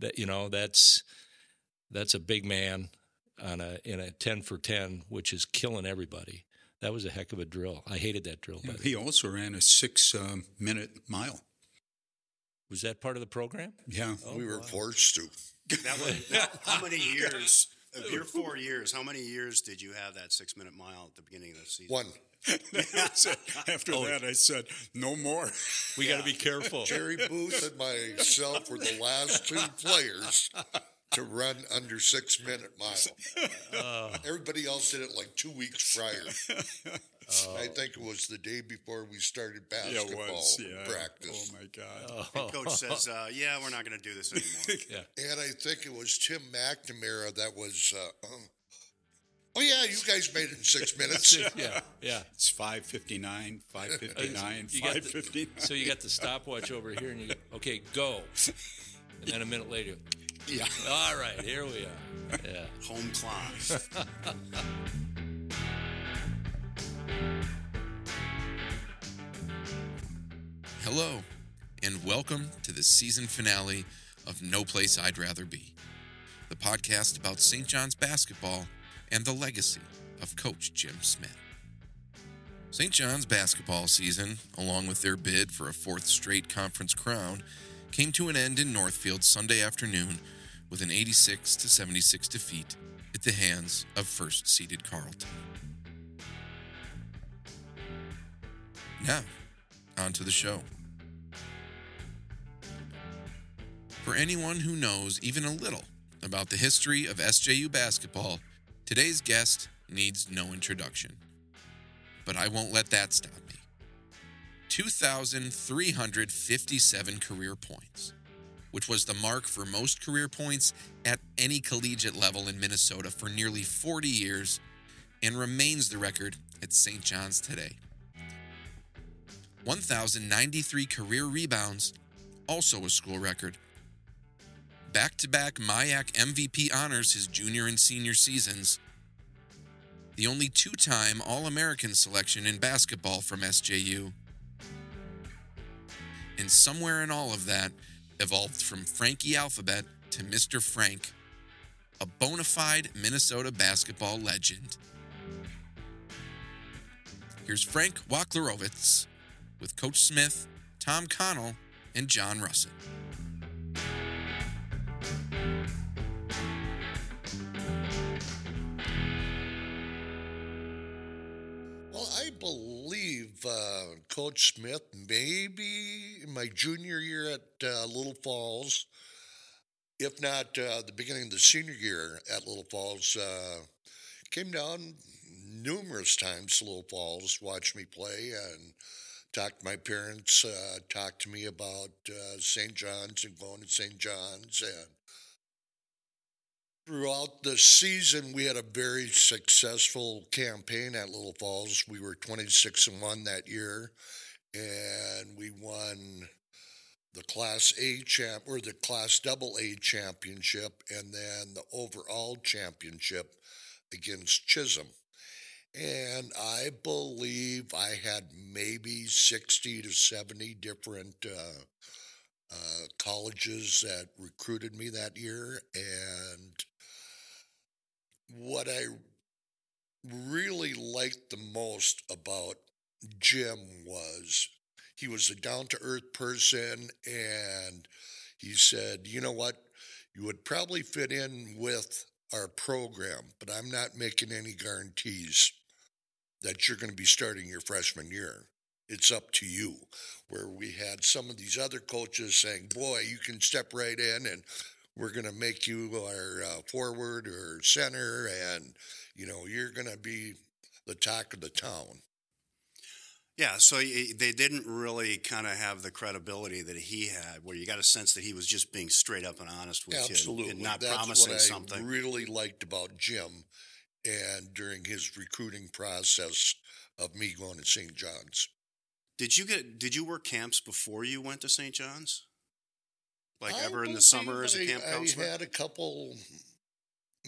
that you know that's that's a big man on a in a ten for ten, which is killing everybody. That was a heck of a drill. I hated that drill. Yeah, but he also ran a six um, minute mile. was that part of the program? Yeah. Oh, we were wow. forced to. That was, now, how many years of your four years? How many years did you have that six minute mile at the beginning of the season? One. After Oh. that, I said, no more. We got to be careful. Jerry Booth and myself were the last two players to run under six minute mile. Uh, Everybody else did it like two weeks prior. I think it was the day before we started yeah, basketball it was. Yeah. practice. Oh, my God. oh, And coach says, uh, "Yeah, we're not going to do this anymore." yeah. And I think it was Tim McNamara that was, uh, um, oh, yeah, you guys made it in six minutes. yeah, yeah. It's 559, 559, You got the- 559. So you got the stopwatch over here, and you go, okay, go. And then a minute later, yeah. all right, here we are. Yeah. Home climb. Hello, and welcome to the season finale of No Place I'd Rather Be, the podcast about St. John's basketball and the legacy of Coach Jim Smith. St. John's basketball season, along with their bid for a fourth straight conference crown, came to an end in Northfield Sunday afternoon with an 86 to 76 defeat at the hands of first seeded Carleton. Now, on to the show. For anyone who knows even a little about the history of SJU basketball, today's guest needs no introduction. But I won't let that stop me. 2,357 career points, which was the mark for most career points at any collegiate level in Minnesota for nearly 40 years and remains the record at St. John's today. 1,093 career rebounds, also a school record. Back to back MIAC MVP honors his junior and senior seasons. The only two time All American selection in basketball from SJU. And somewhere in all of that, evolved from Frankie Alphabet to Mr. Frank, a bona fide Minnesota basketball legend. Here's Frank Wachlarowicz with Coach Smith, Tom Connell, and John Russett. Coach Smith, maybe in my junior year at uh, Little Falls, if not uh, the beginning of the senior year at Little Falls, uh, came down numerous times to Little Falls, watched me play, and talked to my parents, uh, talked to me about uh, St. John's and going to St. John's. And throughout the season, we had a very successful campaign at Little Falls. We were 26 and 1 that year, and we won the Class A champ or the Class Double A championship, and then the overall championship against Chisholm. And I believe I had maybe 60 to 70 different uh, uh, colleges that recruited me that year. And what I really liked the most about Jim was he was a down to earth person and he said, you know what, you would probably fit in with our program, but I'm not making any guarantees that you're going to be starting your freshman year. It's up to you. Where we had some of these other coaches saying, boy, you can step right in and we're going to make you our uh, forward or center, and you know you're going to be the talk of the town. Yeah, so they didn't really kind of have the credibility that he had, where you got a sense that he was just being straight up and honest with Absolutely, you and not that's promising what I something. really liked about Jim, and during his recruiting process of me going to St. John's. Did you get? Did you work camps before you went to St. John's? Like I ever in the summer as a I- camp counselor? I had a couple.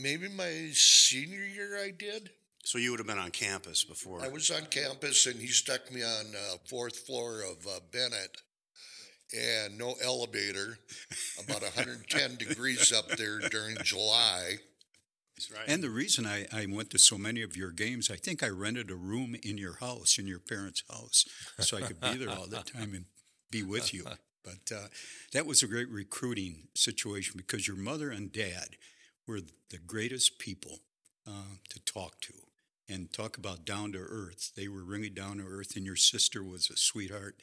Maybe my senior year, I did. so you would have been on campus before. I was on campus, and he stuck me on uh, fourth floor of uh, Benet, and no elevator, about 110 degrees up there during July. Right. And the reason I, I went to so many of your games, I think I rented a room in your house, in your parents' house, so I could be there all the time and be with you. But uh, that was a great recruiting situation because your mother and dad were the greatest people uh, to talk to and talk about down to earth. They were really down to earth, and your sister was a sweetheart.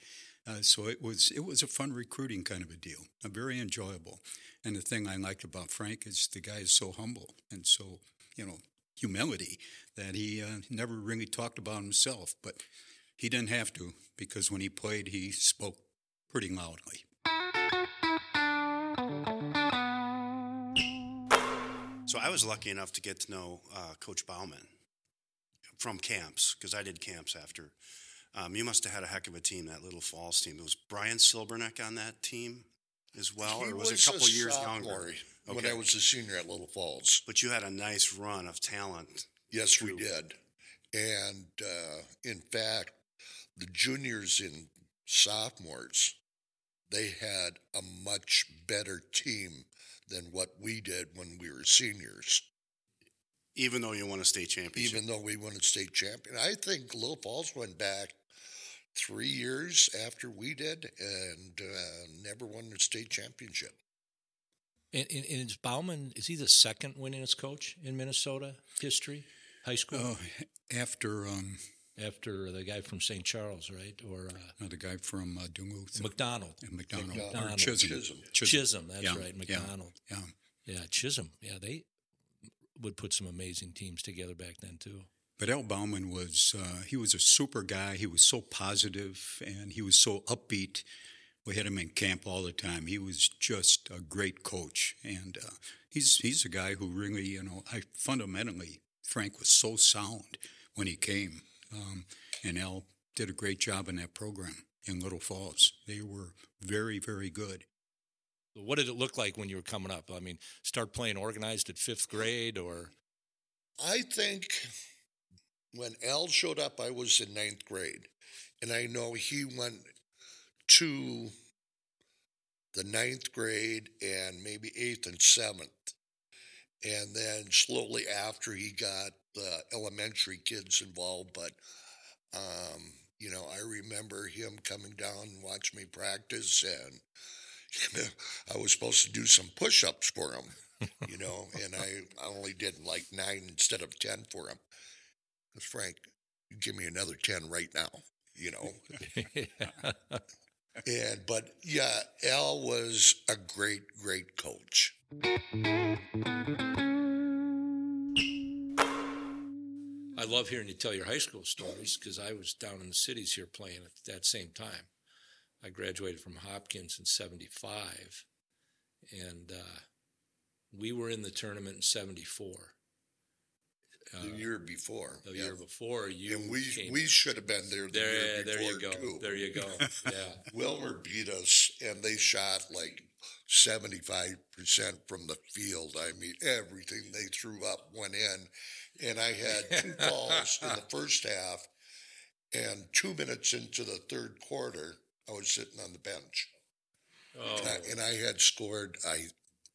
Uh, so it was it was a fun recruiting kind of a deal, a very enjoyable. And the thing I liked about Frank is the guy is so humble and so you know humility that he uh, never really talked about himself, but he didn't have to because when he played, he spoke pretty loudly. So I was lucky enough to get to know uh, Coach Bauman from camps because I did camps after. Um, you must have had a heck of a team, that Little Falls team. It was Brian Silberneck on that team as well, He or was, it a couple years sophomore younger? When I was a senior at Little Falls. But you had a nice run of talent. Yes, we did. And uh, in fact, the juniors and sophomores, they had a much better team than what we did when we were seniors, Even though you won a state championship, even though we won a state champion. I think Little Falls went back three years after we did and uh, never won a state championship. And, and, and is Bauman, is he the second winningest coach in Minnesota history, high school? Oh, after um, After the guy from St. Charles, right? Or uh, uh, the guy from uh, Duluth, McDonald. and McDonald, or McDonald. Chisholm. Chisholm. Chisholm, that's Yeah, right. yeah, McDonald. Yeah. Yeah, Chisholm. Yeah, they would put some amazing teams together back then, too. But Al Bauman was uh, he was a super guy. He was so positive and he was so upbeat. We had him in camp all the time. He was just a great coach, and uh, he's he's a guy who really you know I fundamentally Frank was so sound when he came, um, and Al did a great job in that program in Little Falls. They were very very good. What did it look like when you were coming up? I mean, start playing organized at fifth grade, or I think when Al showed up, I was in ninth grade. And I know he went to the ninth grade and maybe eighth and seventh. And then slowly after he got the elementary kids involved. But, um, you know, I remember him coming down and watch me practice and I was supposed to do some push ups for him, you know, and I, I only did like nine instead of 10 for him. Because Frank, you give me another 10 right now, you know. and, but yeah, Al was a great, great coach. I love hearing you tell your high school stories because I was down in the cities here playing at that same time. I graduated from Hopkins in 75, and uh, we were in the tournament in 74. Uh, the year before. the yeah. year before, you and we we should have been there the there, year there you go. too. There you go. Yeah. Willmar beat us, and they shot like seventy-five percent from the field. I mean, everything they threw up went in, and I had two calls in the first half, and two minutes into the third quarter, I was sitting on the bench, Oh, and, I, and I had scored, I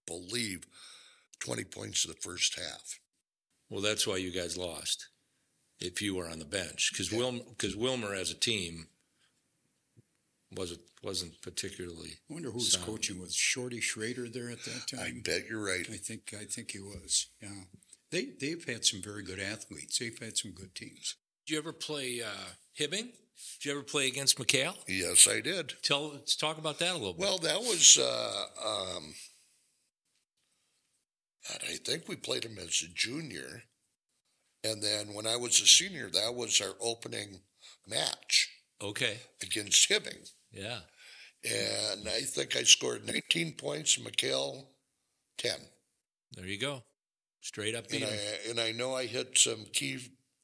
believe, twenty points in the first half. Well, that's why you guys lost. If you were on the bench, because Willmar, because Willmar as a team wasn't wasn't particularly. I wonder who was Sound. coaching. Was Shorty Schrader there at that time? I bet you're right. I think I think he was. Yeah, they they've had some very good athletes. They've had some good teams. Did you ever play uh, Hibbing? Did you ever play against McHale? Yes, I did. Tell let's talk about that a little bit. Well, that was, uh, um, God, I think we played him as a junior. And then when I was a senior, that was our opening match okay, against Hibbing. yeah, And I think I scored 19 points, and McHale 10. there you go. Straight up And. I, and I know I hit some key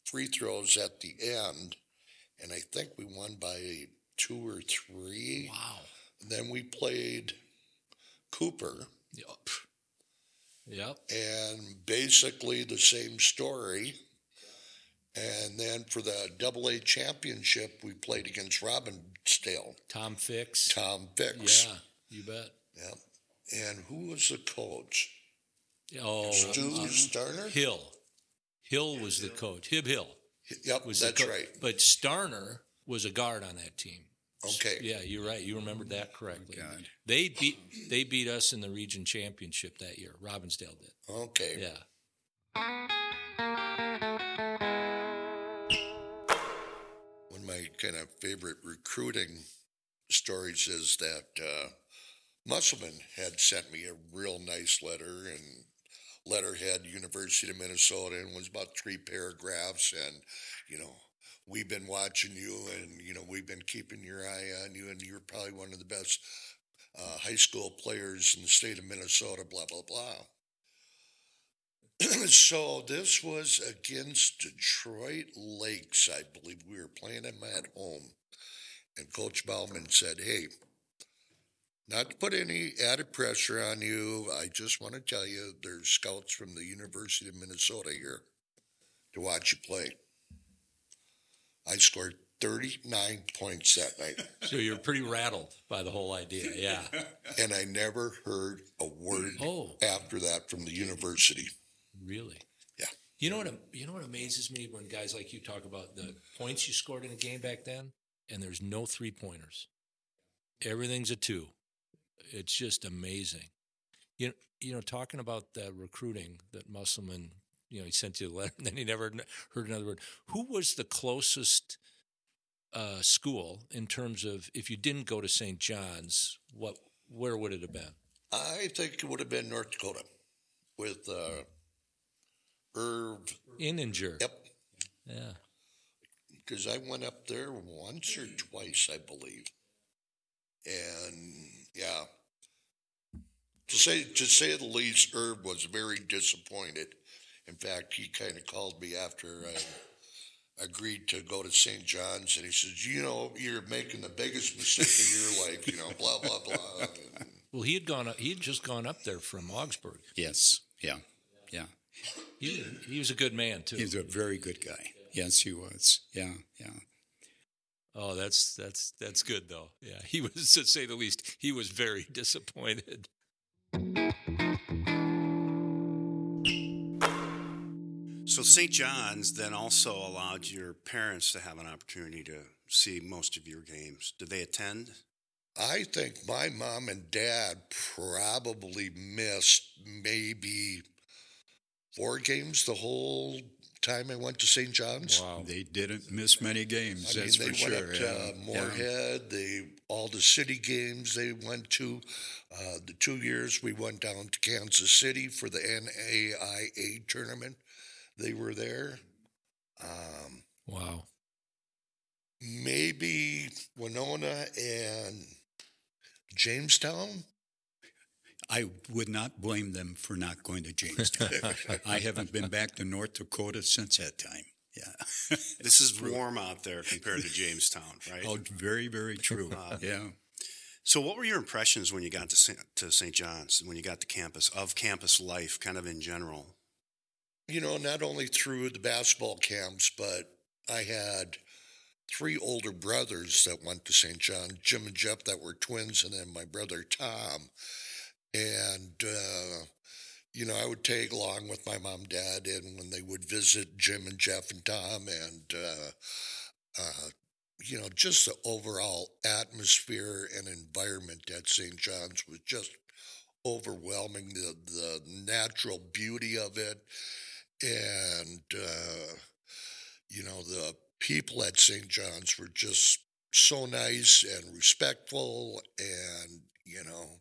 free throws at the end, and I think we won by two or three. Wow. And then we played Cooper. Yep. Yep. and basically the same story. And then for the double A championship, we played against Robin Stale, Tom Fix. Tom Fix. Yeah, you bet. Yep. And who was the coach? Oh, Stu uh, Starner? Hill. Hill was the coach. Hib Hill Yep, was the that's co- right. But Starner was a guard on that team. Okay. Yeah, you're right. You remembered that correctly. God. They beat they beat us in the region championship that year. Robbinsdale did. Okay. Yeah. One of my kind of favorite recruiting stories is that uh, Musselman had sent me a real nice letter and letterhead University of Minnesota and it was about three paragraphs and you know we've been watching you and you know we've been keeping your eye on you and you're probably one of the best uh, high school players in the state of Minnesota blah blah blah so this was against Detroit Lakes, I believe. We were playing them at home. And Coach Bauman said, Hey, not to put any added pressure on you, I just want to tell you there's scouts from the University of Minnesota here to watch you play. I scored 39 points that night, So you're pretty rattled by the whole idea. Yeah. and I never heard a word Oh, after that from the university. really? Yeah. You know what? You know what amazes me when guys like you talk about the points you scored in a game back then, and there's no three pointers. Everything's a two. It's just amazing. You know, you know, talking about the recruiting that Musselman, you know, he sent you a letter, and then he never heard another word. Who was the closest uh, school in terms of if you didn't go to St. John's? What, where would it have been? I think it would have been North Dakota with uh, Irv. Inninger. Yep. Yeah. because I went up there once or twice, I believe. And yeah, to say to say the least, Herb was very disappointed. In fact, he kind of called me after I agreed to go to St. John's, and he says, "You know, you're making the biggest mistake of your life. You know, blah blah blah." And Well, he had gone. Up, he had just gone up there from Augsburg. Yes. Yeah. Yeah. He he was a good man too. He's a very good guy. Yes, he was. Yeah. Yeah. oh, that's that's that's good though. Yeah, he was to say the least. He was very disappointed. So St. John's then also allowed your parents to have an opportunity to see most of your games. Did they attend? I think my mom and dad probably missed maybe four games the whole time I went to St. John's. Wow. They didn't miss many games. I that's mean, they for went sure. up to uh, yeah. Moorhead. They all the city games they went to. Uh, the two years we went down to Kansas City for the NAIA tournament, they were there. Um, Wow. maybe Winona and Jamestown. I would not blame them for not going to Jamestown. I haven't been back to North Dakota since that time. Yeah. This is warm out there compared to Jamestown, right? oh, very, very true. yeah. So, what were your impressions when you got to St. to St. John's, when you got to campus, of campus life, kind of in general? You know, not only through the basketball camps, but I had three older brothers that went to St. John, Jim and Jeff, that were twins, and then my brother Tom. And, uh, you know, I would tag along with my mom dad, and when they would visit Jim and Jeff and Tom, and, uh, uh, you know, just the overall atmosphere and environment at St. John's was just overwhelming. The the natural beauty of it, and uh, you know the people at St. John's were just so nice and respectful, and you know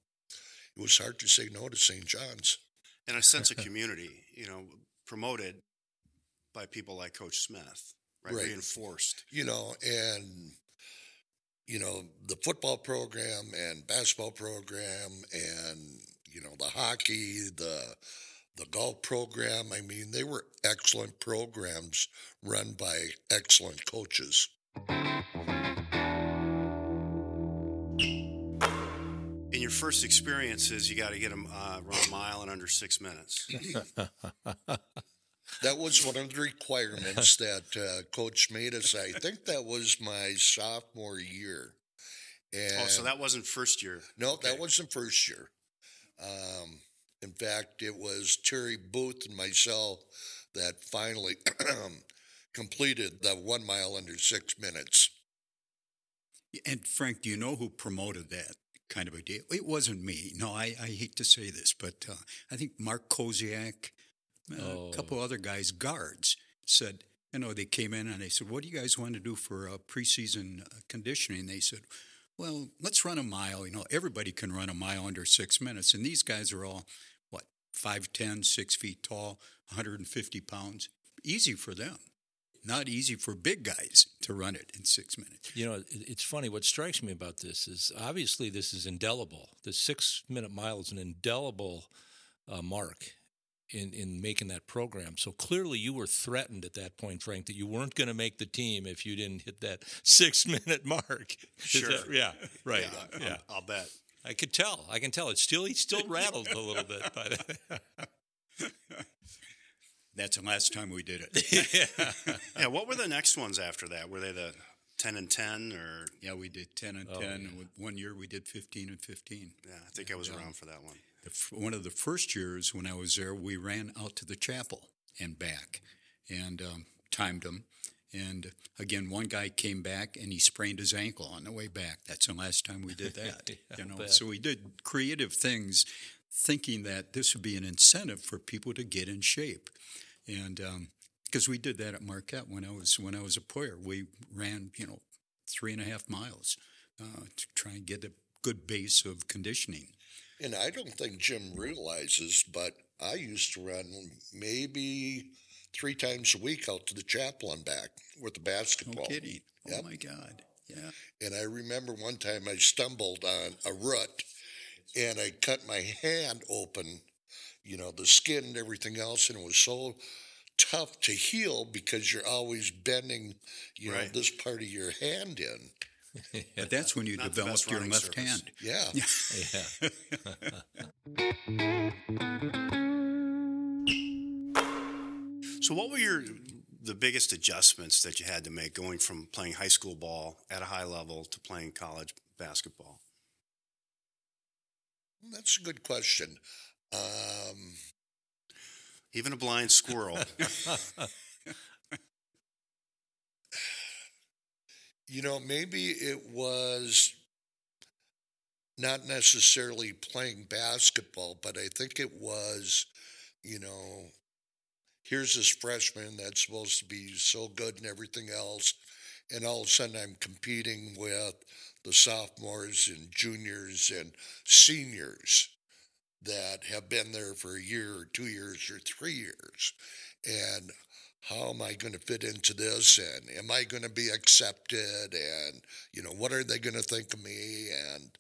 it was hard to say no to St. John's. And a sense of community, you know, promoted by people like Coach Smith, right? Right. Reinforced. You know, and you know the football program and basketball program, and you know the hockey, the the golf program. I mean, they were excellent programs run by excellent coaches. In your first experiences, you got to get them uh, run a mile in under six minutes. That was one of the requirements that uh, coach made us. I think that was my sophomore year. And Oh, so that wasn't first year. no, that wasn't first year. Um, in fact, it was Terry Booth and myself that finally completed the one mile under six minutes. And Frank, do you know who promoted that kind of a deal? It wasn't me. No, I, I hate to say this, but uh, I think Mark Koziak, uh, Oh. a couple other guys, guards, said, you know, they came in and they said, what do you guys want to do for uh, preseason uh, conditioning? They said, well, let's run a mile. You know, everybody can run a mile under six minutes. And these guys are all, what, 5'10, six feet tall, 150 pounds. Easy for them. Not easy for big guys to run it in six minutes. You know, it's funny. What strikes me about this is obviously this is indelible. The six minute mile is an indelible uh, mark in, in making that program. So clearly you were threatened at that point, Frank, that you weren't going to make the team if you didn't hit that six minute mark. Is Sure. that- yeah, right. Yeah, Yeah. I'll, I'll bet. I could tell. I can tell. It's still, he's still rattled a little bit by that. That's the last time we did it. yeah. Yeah, what were the next ones after that? Were they the 10 and 10 or Yeah, we did 10 and Oh, 10. yeah. and One year we did 15 and 15. yeah, I think I was around for that one. The, f- one of the first years when I was there, we ran out to the chapel and back and um, timed them. And again, one guy came back and he sprained his ankle on the way back. That's the last time we did that. Yeah, you know, I'll so we did creative things, thinking that this would be an incentive for people to get in shape. And because we did that at Marquette when I was when I was a player, we ran you know three and a half miles uh, to try and get a good base of conditioning. And I don't think Jim realizes, but I used to run maybe three times a week out to the chapel and back with the No basketball. kidding. Oh yep. Oh my God. Yeah. And I remember one time I stumbled on a rut and I cut my hand open, you know, the skin and everything else, and it was so tough to heal because you're always bending, you know, Right. this part of your hand in. But that's when you Not developed your left surface. hand. Yeah. yeah. So, what were your the biggest adjustments that you had to make going from playing high school ball at a high level to playing college basketball? That's a good question. Um, Even a blind squirrel. you know, maybe it was not necessarily playing basketball, but I think it was, you know, here's this freshman that's supposed to be so good and everything else. And all of a sudden I'm competing with the sophomores and juniors and seniors that have been there for a year or two years or three years. And how am I going to fit into this? And am I going to be accepted? And, you know, what are they going to think of me? And,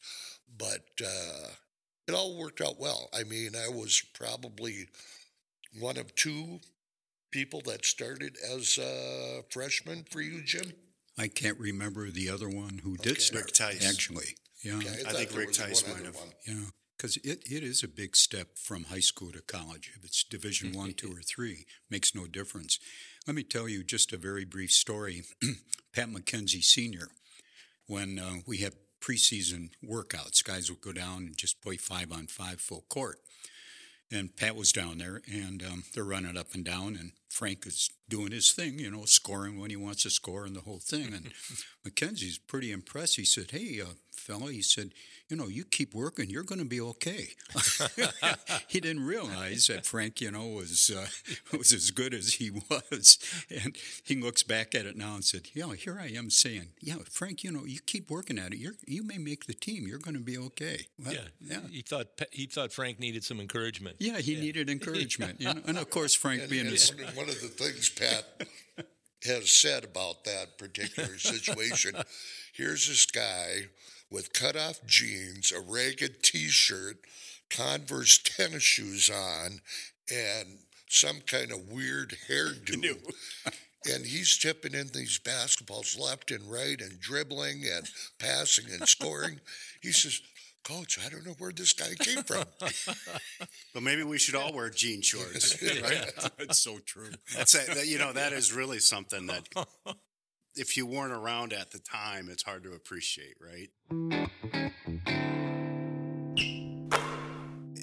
but uh, it all worked out well. I mean, I was probably one of two people that started as a freshman for you, Jim. I can't remember the other one who did Okay. start. Rick Tice. Actually, yeah, Okay, I thought think Rick was Tice might have. one. yeah, because it, it is a big step from high school to college. If it's Division One, two, or three, makes no difference. Let me tell you just a very brief story. Pat McKenzie Senior, when uh, we had preseason workouts, guys would go down and just play five on five full court. And Pat was down there, and um, they're running up and down, and Frank is doing his thing, you know, scoring when he wants to score and the whole thing. And Mackenzie's pretty impressed. He said, "Hey, uh, fella," he said, "you know, you keep working, you're going to be okay." he didn't realize that Frank, you know, was uh, was as good as he was, and he looks back at it now and said, "Yeah, here I am saying, yeah, Frank, you know, you keep working at it, you're you may make the team, you're going to be okay." Well, Yeah. yeah. He thought he thought Frank needed some encouragement. Yeah, he needed encouragement, you know? and of course Frank being his one, of the things Pat has said about that particular situation here's this guy with cut off jeans, a ragged t shirt, Converse tennis shoes on, and some kind of weird hairdo. And he's tipping in these basketballs left and right and dribbling and passing and scoring. He says, coach, I don't know where this guy came from. but maybe we should all wear jean shorts, right? It's that's so true. That's a, that, you know that is really something that if you weren't around at the time, it's hard to appreciate, right?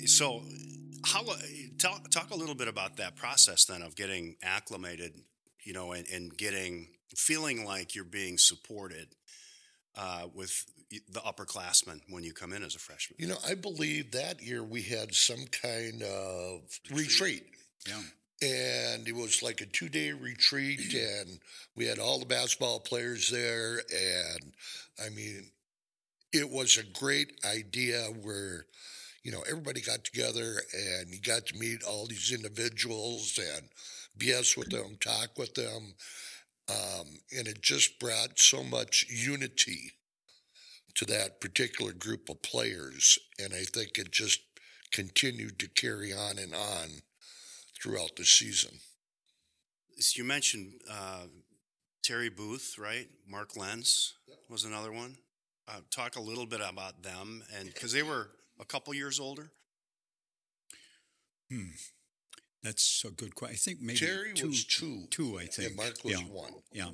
So, how uh, talk, talk a little bit about that process then of getting acclimated, you know, and, and getting feeling like you're being supported uh, with the upperclassmen when you come in as a freshman. You know, I believe that year we had some kind of retreat. Yeah. And it was like a two day retreat, and we had all the basketball players there. And I mean, it was a great idea where, you know, everybody got together and you got to meet all these individuals and BS with them, talk with them. Um, and it just brought so much unity to that particular group of players. And I think it just continued to carry on and on throughout the season. So you mentioned uh, Terry Booth, right? Mark Lenz was another one. Uh, talk a little bit about them, and because they were a couple years older. Hmm. That's a good question. I think maybe Terry two, was two, two. I think and Mark was yeah. one. Yeah.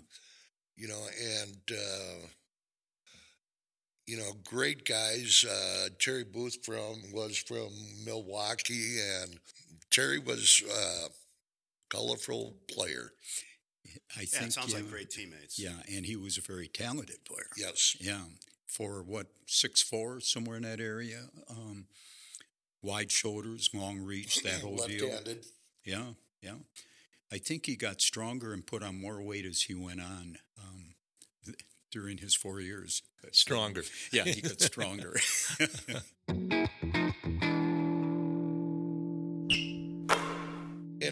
You know, and uh, you know, great guys. Uh, Terry Booth from was from Milwaukee, and Terry was a colorful player. I Yeah, think it sounds yeah, like great teammates. Yeah, and he was a very talented player. Yes, Yeah, for what six four somewhere in that area. Um, wide shoulders, long reach, that whole deal. left-handed. Yeah, yeah. I think he got stronger and put on more weight as he went on um, th- during his four years. But, Stronger. Yeah, he got stronger. and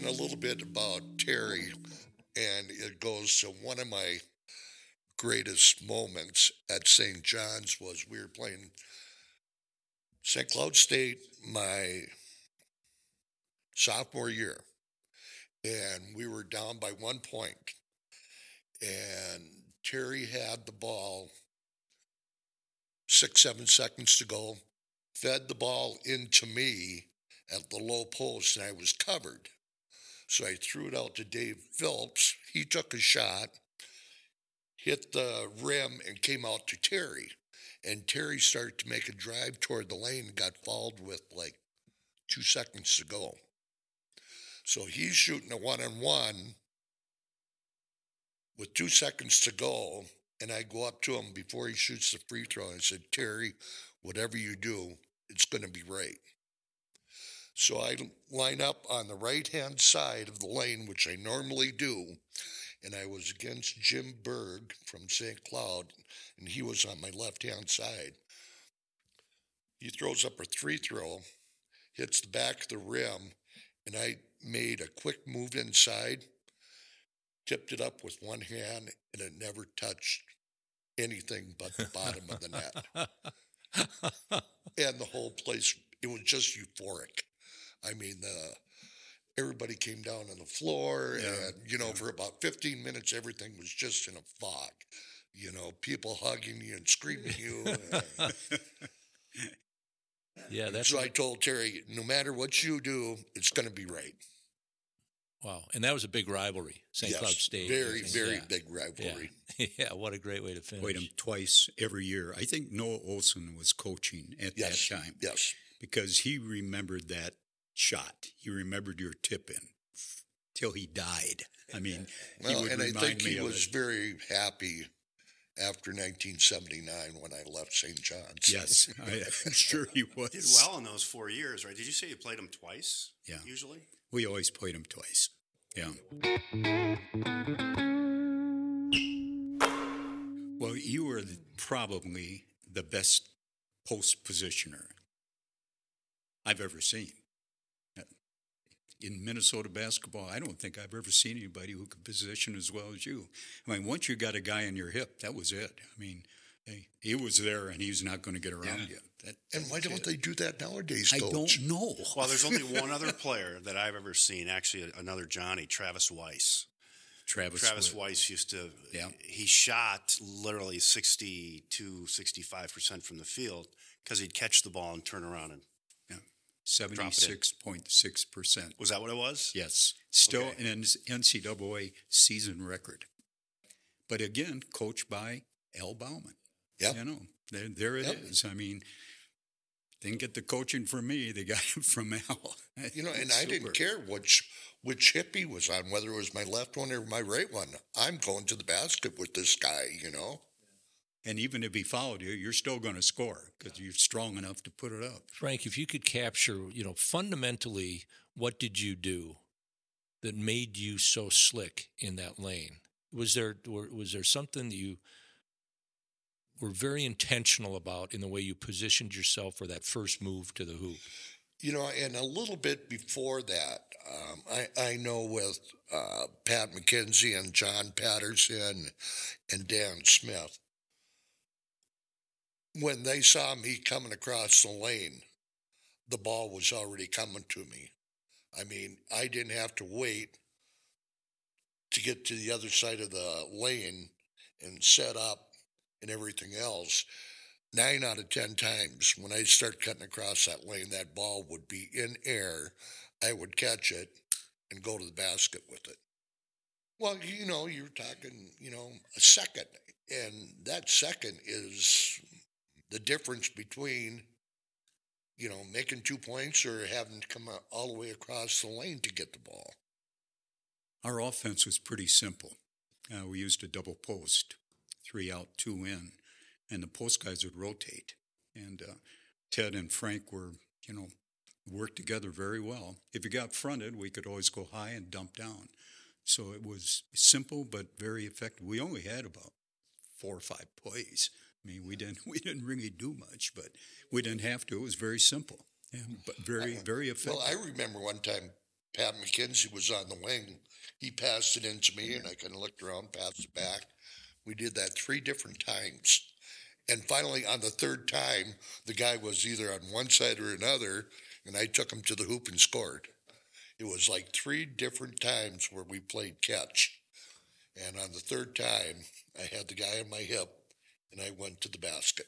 a little bit about Terry, and it goes to one of my greatest moments at St. John's was we were playing St. Cloud State my sophomore year, and we were down by one point, and Terry had the ball six, seven seconds to go, fed the ball into me at the low post, and I was covered. So I threw it out to Dave Phillips. He took a shot, hit the rim, and came out to Terry. And Terry started to make a drive toward the lane and got fouled with like two seconds to go. So he's shooting a one on one with two seconds to go. And I go up to him before he shoots the free throw and I said, Terry, whatever you do, it's going to be right. So I line up on the right hand side of the lane, which I normally do. And I was against Jim Berg from St. Cloud, and he was on my left hand side. He throws up a three throw, hits the back of the rim, and I made a quick move inside, tipped it up with one hand, and it never touched anything but the bottom of the net. And the whole place, it was just euphoric. I mean, the everybody came down on the floor, and you know, for about 15 minutes, everything was just in a fog. You know, people hugging you and screaming you. and- Yeah, that's so I told Terry, no matter what you do, it's going to be right. Wow. And that was a big rivalry, St. Yes, Cloud State. very, very yeah. big rivalry. yeah, what a great way to finish. Played him twice every year. I think Noel Olson was coaching at Yes, that time yes. because he remembered that shot. He remembered your tip in till he died. I mean, he Well, would and I think me he was it. very happy after 1979 when I left St. John's. Yes, I, I'm sure he was. Did well in those four years, right? Did you say you played him twice? Yeah. Usually. We always played him twice. Yeah. Well, you were probably the best post positioner I've ever seen. In Minnesota basketball, I don't think I've ever seen anybody who could position as well as you. I mean, once you got a guy in your hip, that was it. I mean, hey, he was there and he's not going to get around you. That, And why don't it. they do that nowadays, I coach? don't know. Well, there's only one other player that I've ever seen. Actually, another Johnny, Travis Weiss. Travis, Travis Wood. Weiss used to. Yeah. He shot literally 62, 65 percent from the field because he'd catch the ball and turn around and. Seventy-six point six percent. Was that what it was? Yes, still Okay. an NCAA season record. But again, coached by Al Bauman. Yep. You know, there, there it is. Yep. I mean, Didn't get the coaching from me. They got it from Al. You know, and I didn't care which which hip he was on, whether it was my left one or my right one. I'm going to the basket with this guy. You know. And even if he followed you, you're still going to score because you're strong enough to put it up. Frank, if you could capture, you know, fundamentally, what did you do that made you so slick in that lane? Was there was there something that you were very intentional about in the way you positioned yourself for that first move to the hoop? You know, and a little bit before that, um, I, I know with uh, Pat McKenzie and John Patterson and Dan Smith, when they saw me coming across the lane, the ball was already coming to me. I mean, I didn't have to wait to get to the other side of the lane and set up and everything else nine out of ten times when I start cutting across that lane, that ball would be in air. I would catch it and go to the basket with it. Well, you know, you're talking, you know, a second, and that second is the difference between, you know, making two points or having to come all the way across the lane to get the ball. Our offense was pretty simple. Uh, we used a double post, three out, two in, and the post guys would rotate. And uh, Ted and Frank were, you know, worked together very well. If you got fronted, we could always go high and dump down. So it was simple but very effective. We only had about four or five plays. I mean, we didn't we didn't really do much, but we didn't have to. It was very simple, and, but very very effective. Well, I remember one time Pat McKenzie was on the wing. He passed it in to me, and I kind of looked around, passed it back. We did that three different times. And finally, on the third time, the guy was either on one side or another, and I took him to the hoop and scored. It was like three different times where we played catch. And on the third time, I had the guy on my hip, and I went to the basket.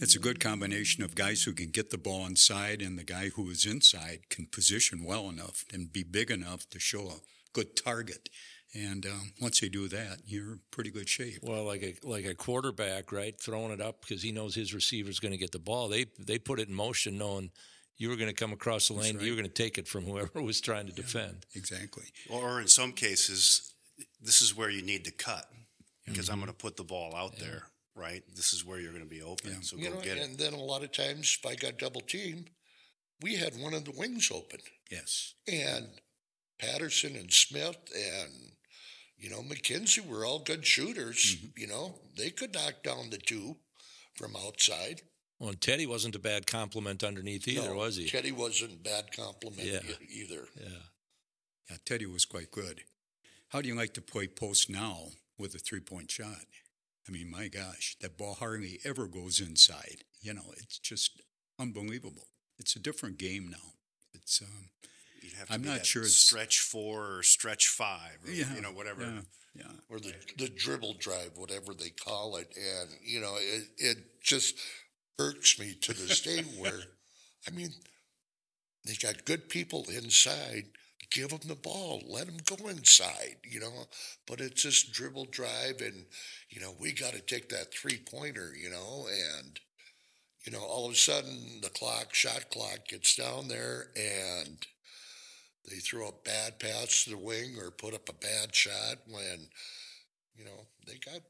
It's a good combination of guys who can get the ball inside and the guy who is inside can position well enough and be big enough to show a good target. And um, once they do that, you're in pretty good shape. Well, like a like a quarterback, right? Throwing it up because he knows his receiver's going to get the ball. They they put it in motion, knowing you were going to come across the lane. right. You were going to take it from whoever was trying to defend. Exactly. Or in some cases, this is where you need to cut because I'm going to put the ball out there, right? This is where you're going to be open. Yeah. So You go know, get it. and then a lot of times, if I got double teamed, we had one of the wings open. Yes. and Patterson and Smith and you know McKenzie were all good shooters. Mm-hmm. You know they could knock down the two from outside. Well, Teddy wasn't a bad compliment underneath either, No, was he? Teddy wasn't bad compliment Yeah. either. yeah. Yeah, Teddy was quite good. How do you like to play post now with a three point shot? I mean, my gosh, that ball hardly ever goes inside. You know, it's just unbelievable. It's a different game now. It's um, You'd have to I'm be not that sure it's- stretch four or stretch five, or, yeah, you know, whatever. Yeah, yeah. Or the the dribble drive, whatever they call it, and you know it it just irks me to this day. Where I mean, they got good people inside. Give them the ball. Let them go inside, you know. But it's just dribble drive, and you know we got to take that three pointer, you know, and you know all of a sudden the clock, shot clock, gets down there, and they throw a bad pass to the wing or put up a bad shot when you know they got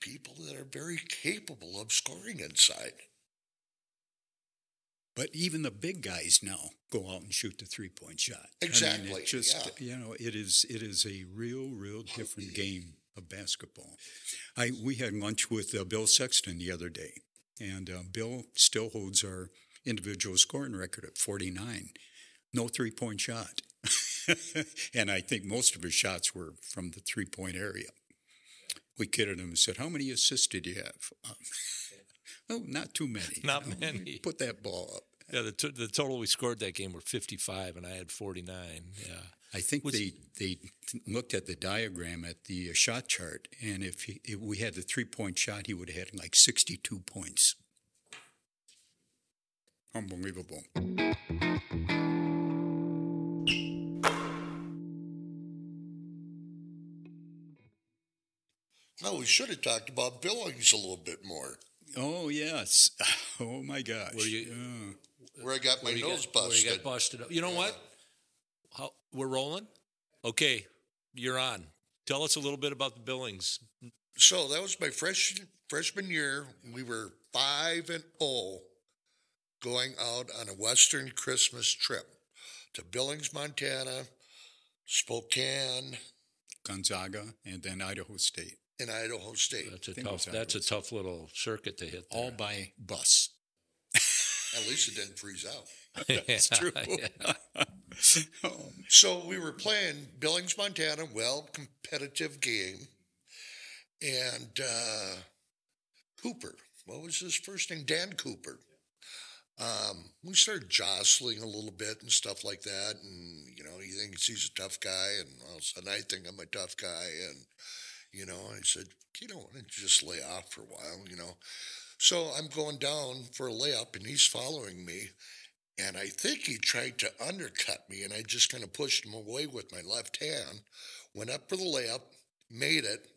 people that are very capable of scoring inside. But even the big guys now go out and shoot the three point shot. I mean, Exactly, it just yeah. you know, it is it is a real, real different game of basketball. I we had lunch with uh, Bill Sexton the other day, and uh, Bill still holds our individual scoring record at forty nine. No three point shot. and I think most of his shots were from the three point area. We kidded him and said, How many assists did you have? Um, oh, not too many. Not You know, many. Put that ball up. Yeah, the, t- the total we scored that game were 55, and I had 49. Yeah. I think Was- they they looked at the diagram at the uh, shot chart, and if, he, if we had the three point shot, he would have had like sixty two points. Unbelievable. Well, we should have talked about Billings a little bit more, Oh yes. Oh my gosh. Where you- Uh, where I got my nose got, where you busted. got busted up. You know what? How, we're rolling. Okay, you're on. Tell us a little bit about the Billings. So that was my fresh freshman year. We were five and zero, going out on a Western Christmas trip to Billings, Montana, Spokane, Gonzaga and then Idaho State. and Idaho State. That's a tough. That's a tough little circuit to hit. All by bus. At least it didn't freeze out. That's true. Oh, So we were playing Billings, Montana, well competitive game, and uh, Cooper. What was his first name? Dan Cooper. Um, we started jostling a little bit and stuff like that, and you know he thinks he's a tough guy, and all of a sudden I think I'm a tough guy, and you know I said, you know, why don't you just lay off for a while, you know. So I'm going down for a layup, and he's following me, and I think he tried to undercut me, and I just kind of pushed him away with my left hand. Went up for the layup, made it.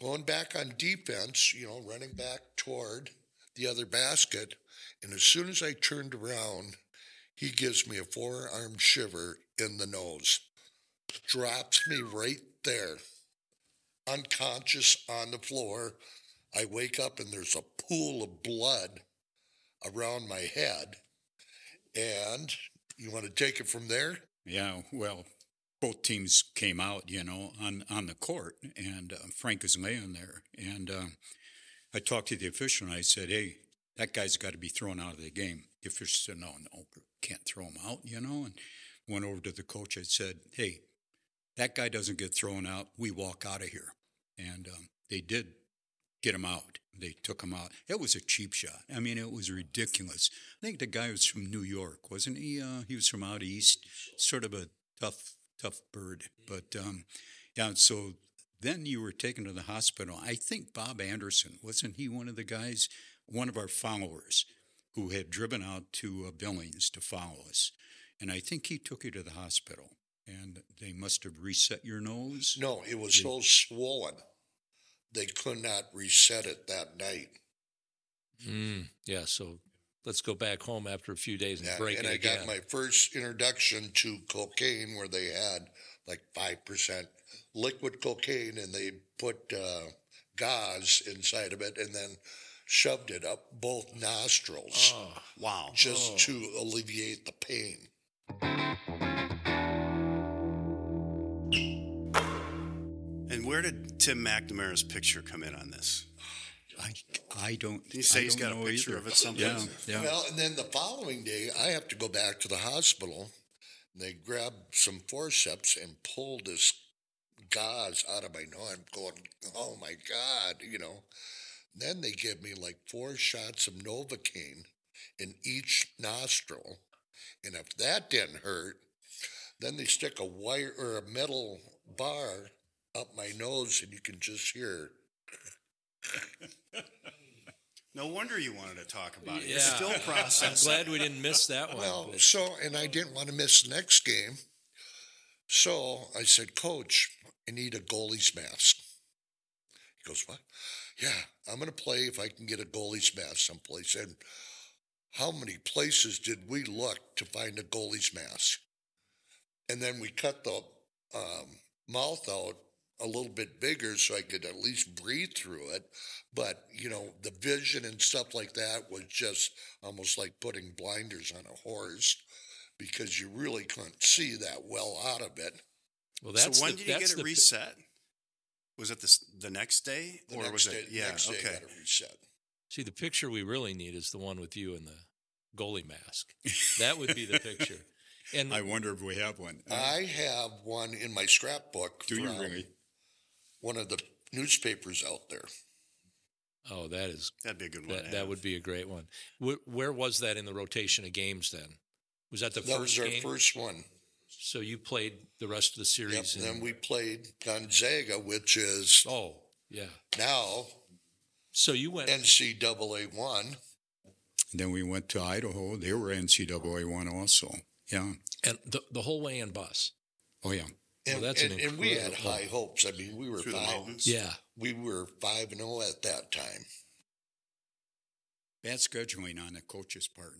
Going back on defense, you know, running back toward the other basket. And as soon as I turned around, he gives me a forearm shiver in the nose, drops me right there, unconscious on the floor. I wake up and there's a pool of blood around my head. And you want to take it from there? Yeah, well, both teams came out, you know, on, on the court, and uh, Frank was laying there. And uh, I talked to the official, and I said, hey, that guy's got to be thrown out of the game. The official said, no, no, can't throw him out, you know, and went over to the coach and said, hey, that guy doesn't get thrown out. We walk out of here. And um, they did get him out. They took him out. It was a cheap shot. I mean, it was ridiculous. I think the guy was from New York, wasn't he? Uh, he was from out east, sort of a tough, tough bird. But um, yeah, so then you were taken to the hospital. I think Bob Anderson wasn't he one of the guys, one of our followers, who had driven out to uh, Billings to follow us, and I think he took you to the hospital. And they must have reset your nose. No, it was so swollen they could not reset it that night. Mm, yeah. So let's go back home after a few days and Yeah, break and it And I again. got my first introduction to cocaine where they had like 5% liquid cocaine and they put uh, gauze inside of it and then shoved it up both nostrils oh, Wow. just to alleviate the pain. Where did Tim McNamara's picture come in on this? I, I don't. Did you say I he's don't got a picture either. of it someplace? Yeah, yeah. Well, and then the following day, I have to go back to the hospital. They grab some forceps and pull this gauze out of my nose. I'm going, oh my God, you know. Then they give me like four shots of Novocaine in each nostril. And if that didn't hurt, then they stick a wire or a metal bar up my nose and you can just hear No wonder you wanted to talk about it. Yeah. You're still I'm glad we didn't miss that one. Well, so, and I didn't want to miss the next game. So I said, Coach, I need a goalie's mask. He goes, What? Yeah, I'm going to play if I can get a goalie's mask someplace. And how many places did we look to find a goalie's mask? And then we cut the um, mouth out a little bit bigger so I could at least breathe through it. But, you know, the vision and stuff like that was just almost like putting blinders on a horse because you really couldn't see that well out of it. well, that's so when the, did you get it the pi- reset? Was it this, the next day? The or next was day, it? Yeah, next day okay. got it reset. See, the picture we really need is the one with you in the goalie mask. That would be the picture. And I wonder if we have one. I have one in my scrapbook do you from really? One of the newspapers out there. oh, that is That'd be a good one. that, that would be a great one. Where, where was that in the rotation of games? Then was that the that first was our game? first one. So you played the rest of the Yep. series. And in- then we played Gonzaga, which is oh, yeah. now So you went. NCAA one. Then we went to Idaho. They were NCAA one also. Yeah. and the, the whole way in bus. Oh yeah. And, that's an and, and we had high hopes. I mean, we were Through the mountains. Yeah, we were 5 and 0 at that time. Bad scheduling on the coach's part.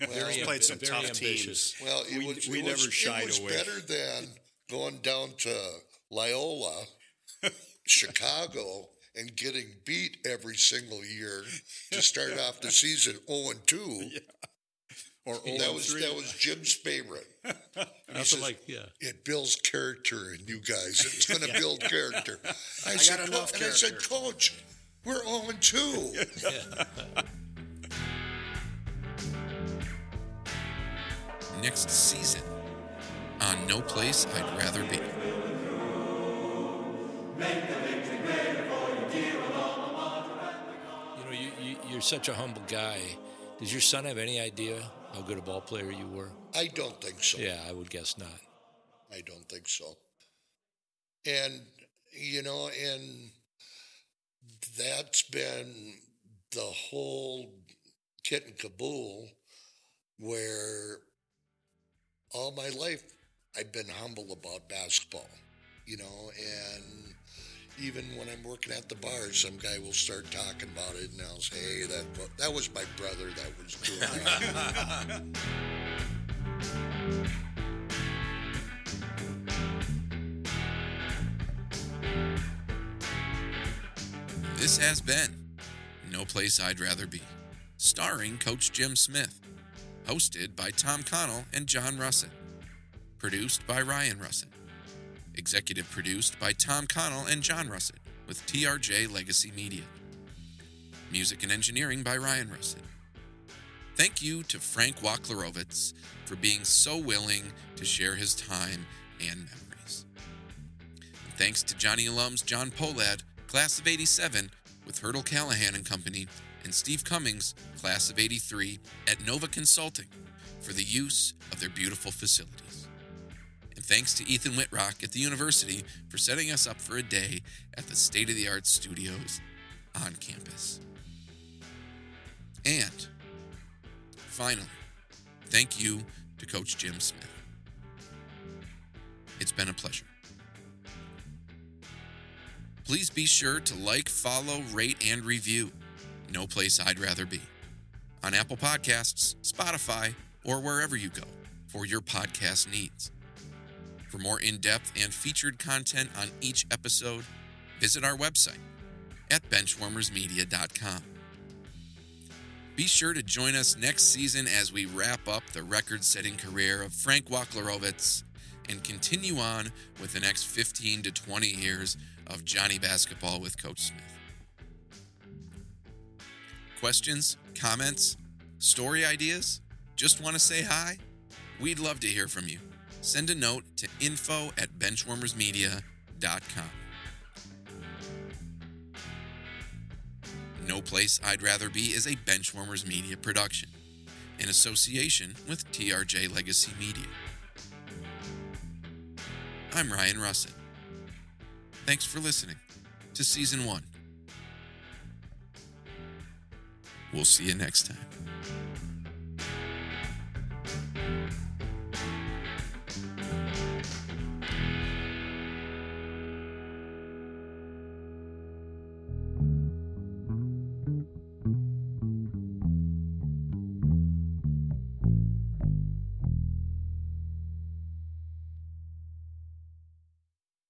Well, He's played some very tough ambitious. teams. Well, it We- was, we it was, never shied away. it was away. better than going down to Loyola, Chicago, and getting beat every single year to start off the season 0 and 2. Or That was that was Jim's favorite. Nothing says- like yeah. It builds character in you guys. It's going to build character. I, got said, enough "Co-" and I said. Coach, we're all in 2. Next season on No Place I'd Rather Be. You know, you, you you're such a humble guy. Does your son have any idea how good a ball player you were? I don't think so. Yeah, I would guess not. I don't think so. And, you know, and that's been the whole kit and caboodle where all my life I've been humble about basketball, you know, and even when I'm working at the bar, some guy will start talking about it, and I'll say, "Hey, that that was my brother that was doing that." This has been No Place I'd Rather Be, starring Coach Jim Smith, hosted by Tom Connell and John Russet, produced by Ryan Russet, executive produced by Tom Connell and John Russet with TRJ Legacy Media, music and engineering by Ryan Russet. Thank you to Frank Wachlarowicz for being so willing to share his time and memories. And thanks to Johnny alums John Polad, class of 87, with Hurdle Callahan and Company, and Steve Cummings, class of 83, at Nova Consulting, for the use of their beautiful facilities. And thanks to Ethan Whitrock at the university for setting us up for a day at the state of the art studios on campus. And finally, thank you to Coach Jim Smith. It's been a pleasure. Please be sure to like, follow, rate, and review No Place I'd Rather Be on Apple Podcasts, Spotify, or wherever you go for your podcast needs. For more in depth and featured content on each episode, visit our website at benchwarmersmedia.com. Be sure to join us next season as we wrap up the record setting career of Frank Wachlarowicz and continue on with the next 15 to 20 years of Johnny basketball with Coach Smith. Questions, comments, story ideas? Just want to say hi? We'd love to hear from you. Send a note to info at benchwarmersmedia.com. No Place I'd Rather Be is a Benchwarmers Media production in association with TRJ Legacy Media. I'm Ryan Russet. Thanks for listening to Season 1. We'll see you next time.